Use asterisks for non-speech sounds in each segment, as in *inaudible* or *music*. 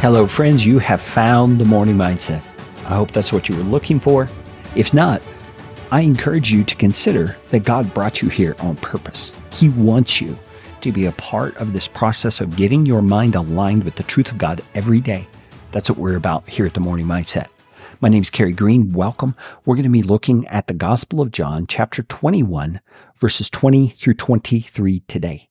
Hello, friends. You have found the morning mindset. I hope that's what you were looking for. If not, I encourage you to consider that God brought you here on purpose. He wants you to be a part of this process of getting your mind aligned with the truth of God every day. That's what we're about here at the Morning Mindset. My name is Carey Green. Welcome. We're going to be looking at the Gospel of John, chapter 21, verses 20 through 23 today.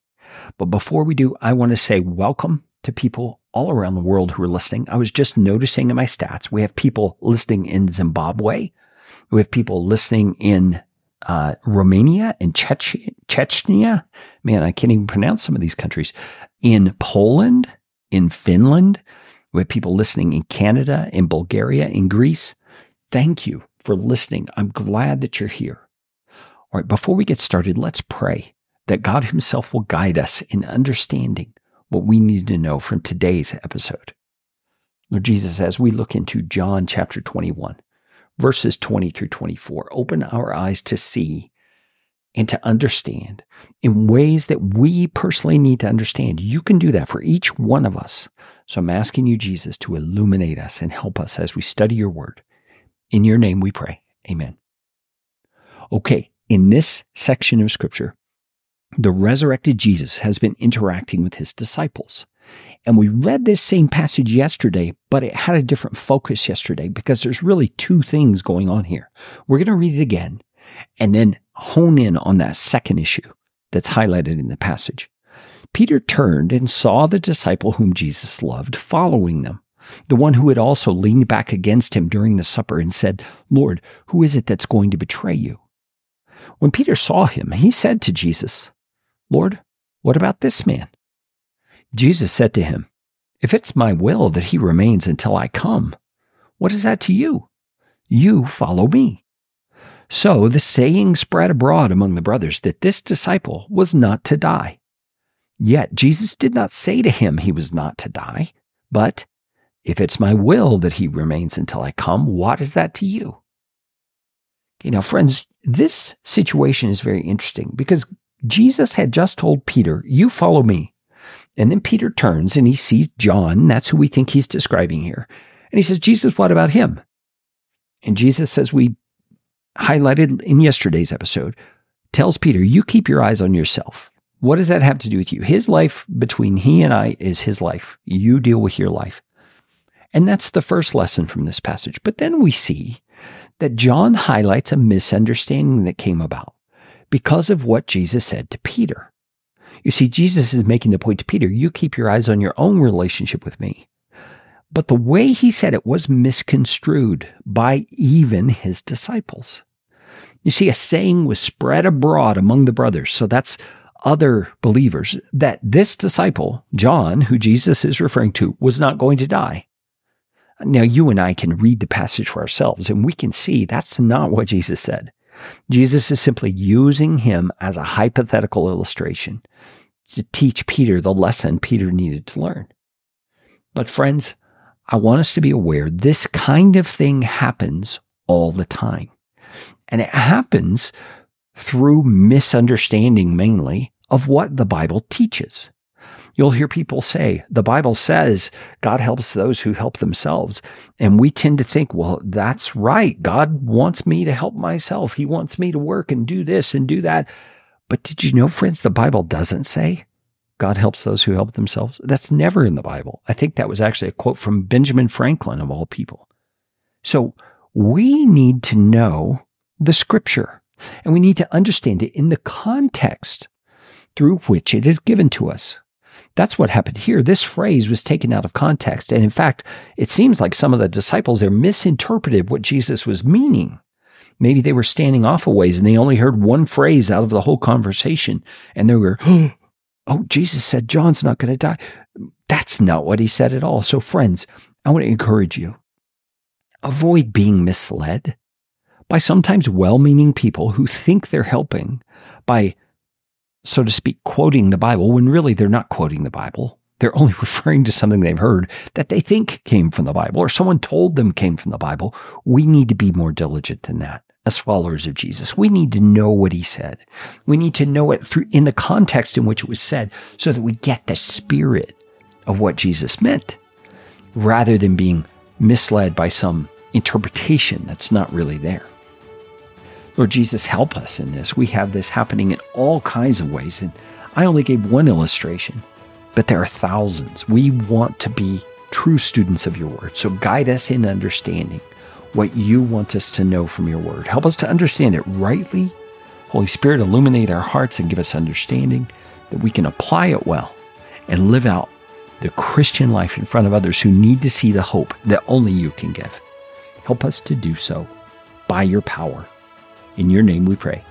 But before we do, I want to say welcome to people all around the world who are listening. I was just noticing in my stats, we have people listening in Zimbabwe. We have people listening in uh, Romania and Chech- Chechnya. Man, I can't even pronounce some of these countries. In Poland, in Finland. We have people listening in Canada, in Bulgaria, in Greece. Thank you for listening. I'm glad that you're here. All right, before we get started, let's pray that God Himself will guide us in understanding what we need to know from today's episode. Lord Jesus, as we look into John chapter 21, verses 20 through 24. Open our eyes to see and to understand in ways that we personally need to understand. You can do that for each one of us. So I'm asking you, Jesus, to illuminate us and help us as we study your word. In your name we pray. Amen. Okay, in this section of scripture, the resurrected Jesus has been interacting with his disciples. And we read this same passage yesterday, but it had a different focus yesterday because there's really two things going on here. We're going to read it again and then hone in on that second issue that's highlighted in the passage. Peter turned and saw the disciple whom Jesus loved following them, the one who had also leaned back against him during the supper and said, Lord, who is it that's going to betray you? When Peter saw him, he said to Jesus, Lord, what about this man? Jesus said to him, If it's my will that he remains until I come, what is that to you? You follow me. So the saying spread abroad among the brothers that this disciple was not to die. Yet Jesus did not say to him he was not to die, but, If it's my will that he remains until I come, what is that to you? Okay, now, friends, this situation is very interesting because Jesus had just told Peter, You follow me. And then Peter turns and he sees John. That's who we think he's describing here. And he says, Jesus, what about him? And Jesus, as we highlighted in yesterday's episode, tells Peter, You keep your eyes on yourself. What does that have to do with you? His life between he and I is his life. You deal with your life. And that's the first lesson from this passage. But then we see that John highlights a misunderstanding that came about because of what Jesus said to Peter. You see, Jesus is making the point to Peter, you keep your eyes on your own relationship with me. But the way he said it was misconstrued by even his disciples. You see, a saying was spread abroad among the brothers. So that's other believers that this disciple, John, who Jesus is referring to, was not going to die. Now, you and I can read the passage for ourselves and we can see that's not what Jesus said. Jesus is simply using him as a hypothetical illustration to teach Peter the lesson Peter needed to learn. But friends, I want us to be aware this kind of thing happens all the time. And it happens through misunderstanding mainly of what the Bible teaches. You'll hear people say, the Bible says God helps those who help themselves. And we tend to think, well, that's right. God wants me to help myself. He wants me to work and do this and do that. But did you know, friends, the Bible doesn't say God helps those who help themselves? That's never in the Bible. I think that was actually a quote from Benjamin Franklin, of all people. So we need to know the scripture and we need to understand it in the context through which it is given to us. That's what happened here. This phrase was taken out of context. And in fact, it seems like some of the disciples there misinterpreted what Jesus was meaning. Maybe they were standing off a ways and they only heard one phrase out of the whole conversation. And they were, *gasps* oh, Jesus said John's not going to die. That's not what he said at all. So, friends, I want to encourage you avoid being misled by sometimes well meaning people who think they're helping by so to speak, quoting the Bible when really they're not quoting the Bible. They're only *laughs* referring to something they've heard that they think came from the Bible or someone told them came from the Bible. We need to be more diligent than that as followers of Jesus. We need to know what he said. We need to know it through in the context in which it was said so that we get the spirit of what Jesus meant. rather than being misled by some interpretation that's not really there. Lord Jesus, help us in this. We have this happening in all kinds of ways. And I only gave one illustration, but there are thousands. We want to be true students of your word. So guide us in understanding what you want us to know from your word. Help us to understand it rightly. Holy Spirit, illuminate our hearts and give us understanding that we can apply it well and live out the Christian life in front of others who need to see the hope that only you can give. Help us to do so by your power. In your name we pray.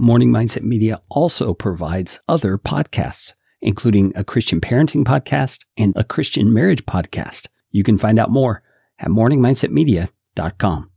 Morning Mindset Media also provides other podcasts, including a Christian parenting podcast and a Christian marriage podcast. You can find out more at morningmindsetmedia.com.